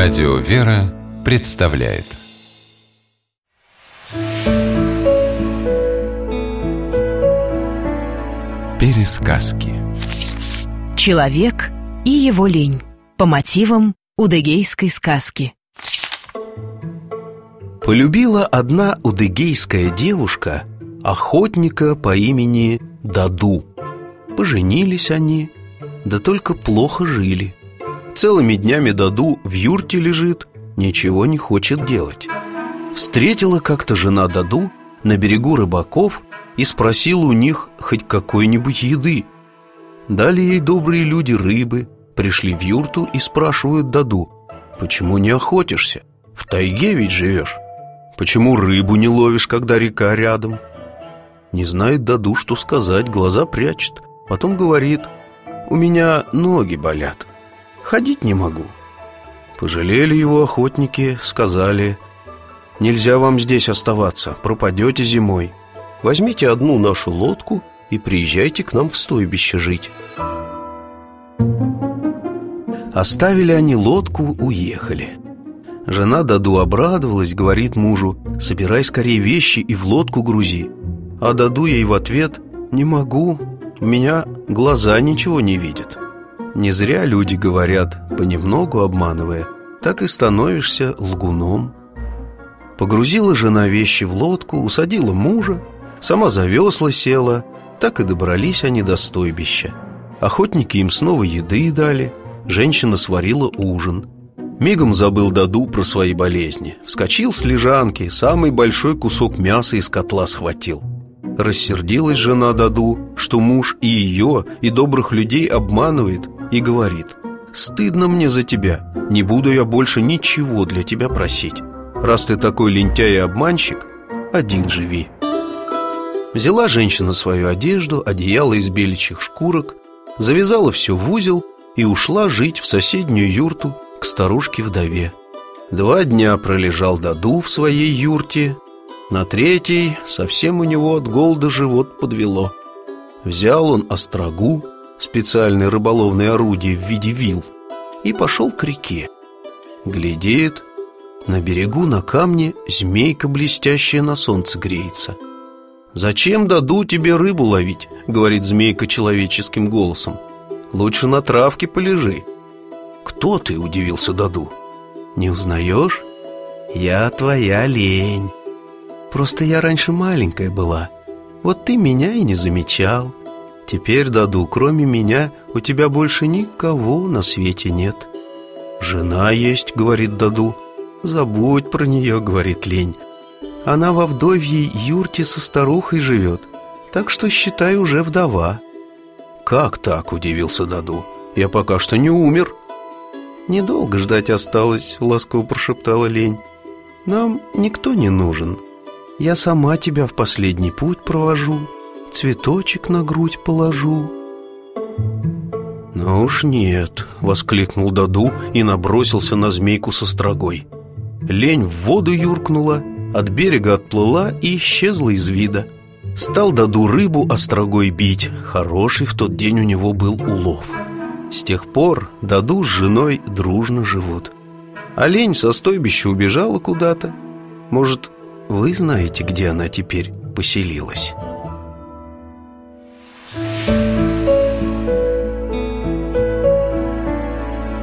Радио «Вера» представляет. Пересказки. Человек и его лень По мотивам удыгейской сказки. Полюбила одна удыгейская девушка Охотника по имени Даду. Поженились они, да только плохо жили Целыми днями Даду в юрте лежит, ничего не хочет делать. Встретила как-то жена Даду на берегу рыбаков и спросила у них хоть какой-нибудь еды. Дали ей добрые люди рыбы, пришли в юрту и спрашивают Даду, «Почему не охотишься? В тайге ведь живешь. Почему рыбу не ловишь, когда река рядом?» Не знает Даду, что сказать, глаза прячет. Потом говорит, «У меня ноги болят». Ходить не могу Пожалели его охотники, сказали Нельзя вам здесь оставаться, пропадете зимой. Возьмите одну нашу лодку и приезжайте к нам в стойбище жить Оставили они лодку, уехали. Жена Даду обрадовалась, говорит мужу Собирай скорее вещи и в лодку грузи А Даду ей в ответ Не могу, у меня глаза ничего не видят не зря люди говорят, понемногу обманывая, так и становишься лгуном. Погрузила жена вещи в лодку, усадила мужа, сама за весла села, так и добрались они до стойбища. Охотники им снова еды дали, женщина сварила ужин. Мигом забыл Даду про свои болезни. Вскочил с лежанки, самый большой кусок мяса из котла схватил. Рассердилась жена Даду, что муж и ее, и добрых людей обманывает, и говорит «Стыдно мне за тебя, не буду я больше ничего для тебя просить. Раз ты такой лентяй и обманщик, один живи». Взяла женщина свою одежду, одеяло из беличьих шкурок, завязала все в узел и ушла жить в соседнюю юрту к старушке-вдове. Два дня пролежал Даду в своей юрте, на третий совсем у него от голода живот подвело. Взял он острогу, специальное рыболовное орудие в виде вил, и пошел к реке. Глядит, на берегу на камне змейка блестящая на солнце греется. «Зачем даду тебе рыбу ловить?» — говорит змейка человеческим голосом. «Лучше на травке полежи». «Кто ты?» — удивился Даду. «Не узнаешь? Я твоя лень. Просто я раньше маленькая была. Вот ты меня и не замечал. Теперь, Даду, кроме меня у тебя больше никого на свете нет. Жена есть, говорит Даду. Забудь про нее, говорит лень. Она во вдовьей юрте со старухой живет, так что, считай, уже вдова. Как так, удивился Даду. Я пока что не умер. Недолго ждать осталось, ласково прошептала лень. Нам никто не нужен. Я сама тебя в последний путь провожу цветочек на грудь положу. «Ну уж нет», — воскликнул Даду и набросился на змейку со строгой. Лень в воду юркнула, от берега отплыла и исчезла из вида. Стал Даду рыбу острогой бить, хороший в тот день у него был улов. С тех пор Даду с женой дружно живут. А лень со стойбища убежала куда-то. Может, вы знаете, где она теперь поселилась?»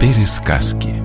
Пересказки